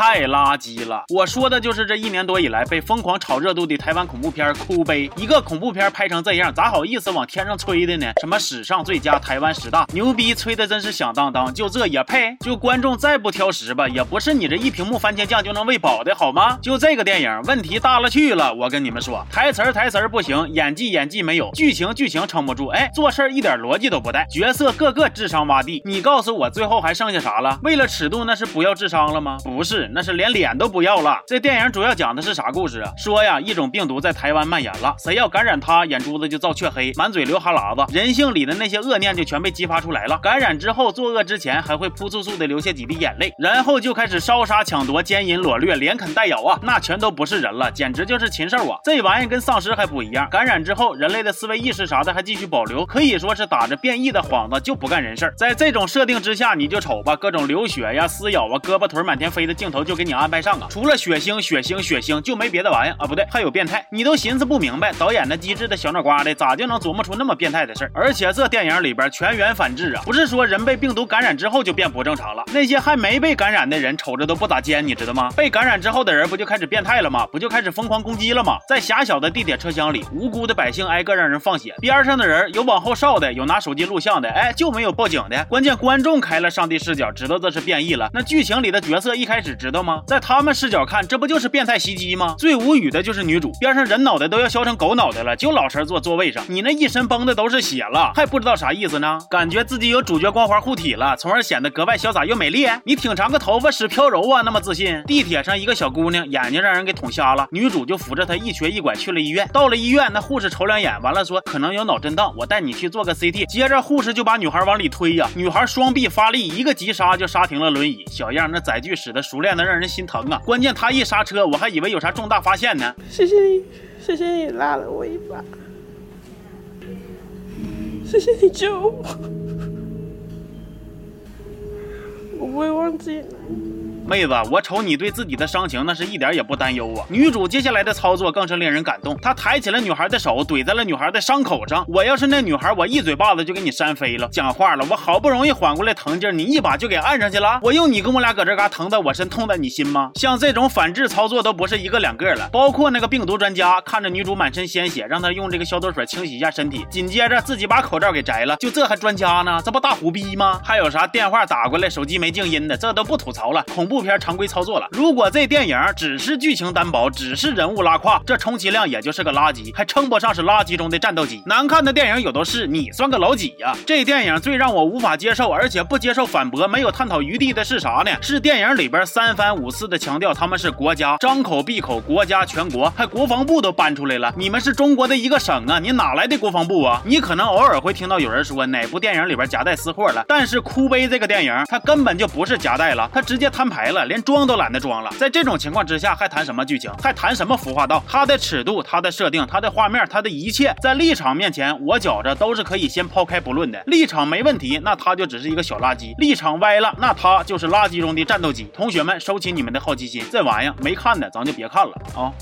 太垃圾了。我说的就是这一年多以来被疯狂炒热度的台湾恐怖片《哭悲》。一个恐怖片拍成这样，咋好意思往天上吹的呢？什么史上最佳台湾十大，牛逼吹的真是响当当。就这也配？就观众再不挑食吧，也不是你这一屏幕番茄酱就能喂饱的好吗？就这个电影问题大了去了。我跟你们说，台词台词不行，演技演技没有，剧情剧情撑不住，哎，做事一点逻辑都不带，角色个个智商洼地。你告诉我，最后还剩下啥了？为了尺度，那是不要智商了吗？不是，那是连脸都不要了。这电影主要讲的是啥故事啊？说呀，一种病毒在台湾蔓延了，谁要感染它，眼珠子就照黢黑，满嘴流哈喇子，人性里的那些恶念就全被激发出来了。感染之后，作恶之前还会扑簌簌的流下几滴眼泪，然后就开始烧杀抢夺、奸淫掳掠、连啃带咬啊，那全都不是人了，简直就是禽兽啊！这玩意跟丧尸还不一样，感染之后，人类的思维意识啥的还继续保留，可以说是打着变异的幌子就不干人事儿。在这种设定之下，你就瞅吧，各种流血呀、撕咬啊、胳膊腿满天飞的镜头就给你安排上啊，除了血腥、血腥、血腥，就没别的玩意啊，不对，还有变态，你都寻思不明白，导演那机智的小脑瓜的咋就能琢磨出那么变态的事儿？而且这电影里边全员反制啊，不是说人被病毒感染之后就变不正常了，那些还没被感染的人瞅着都不咋尖，你知道吗？被感染之后的人不就开始变态了吗？不就开始疯狂攻击了吗？在狭小的地铁车厢里，无辜的百姓挨个让人放血，边上的人有往后哨的，有拿手机录像的，哎，就没有报警的。关键观众开了上帝视角，知道这是变异了。那剧情里的角色一开始知道吗？在他们视角看，这不就是变态袭击吗？最无语的就是女主，边上人脑袋都要削成狗脑袋了，就老实坐座位上。你那一身崩的都是血了，还不知道啥意思呢？感觉自己有主角光环护体了，从而显得格外潇洒又美丽。你挺长个头发使飘柔啊，那么自信。地铁上一个小姑娘眼睛让人给捅瞎了，女主就扶着她一瘸一拐去了医院。到了医院，那护士瞅两眼，完了说可能有脑震荡，我带你去做个 CT。接着护士就把女孩往里推呀，女孩双臂发力，一个急刹就刹停了轮椅。小样，那载具使得熟练的让人心疼啊！关键他一刹车，我还以为有啥重大发现呢。谢谢你，谢谢你拉了我一把，谢谢你救我，我不会忘记。妹子，我瞅你对自己的伤情那是一点也不担忧啊。女主接下来的操作更是令人感动，她抬起了女孩的手，怼在了女孩的伤口上。我要是那女孩，我一嘴巴子就给你扇飞了。讲话了，我好不容易缓过来疼劲，你一把就给按上去了。我用你跟我俩搁这嘎疼在我身，痛在你心吗？像这种反制操作都不是一个两个了，包括那个病毒专家，看着女主满身鲜血，让她用这个消毒水清洗一下身体，紧接着自己把口罩给摘了。就这还专家呢？这不大虎逼吗？还有啥电话打过来，手机没静音的，这都不吐槽了。恐怖。片常规操作了。如果这电影只是剧情单薄，只是人物拉胯，这充其量也就是个垃圾，还称不上是垃圾中的战斗机。难看的电影有都是，你算个老几呀？这电影最让我无法接受，而且不接受反驳，没有探讨余地的是啥呢？是电影里边三番五次的强调他们是国家，张口闭口国家全国，还国防部都搬出来了。你们是中国的一个省啊，你哪来的国防部啊？你可能偶尔会听到有人说哪部电影里边夹带私货了，但是哭悲这个电影，它根本就不是夹带了，它直接摊牌。了，连装都懒得装了。在这种情况之下，还谈什么剧情？还谈什么服化道？它的尺度、它的设定、它的画面、它的一切，在立场面前，我觉着都是可以先抛开不论的。立场没问题，那它就只是一个小垃圾；立场歪了，那它就是垃圾中的战斗机。同学们，收起你们的好奇心，这玩意儿没看的，咱就别看了啊。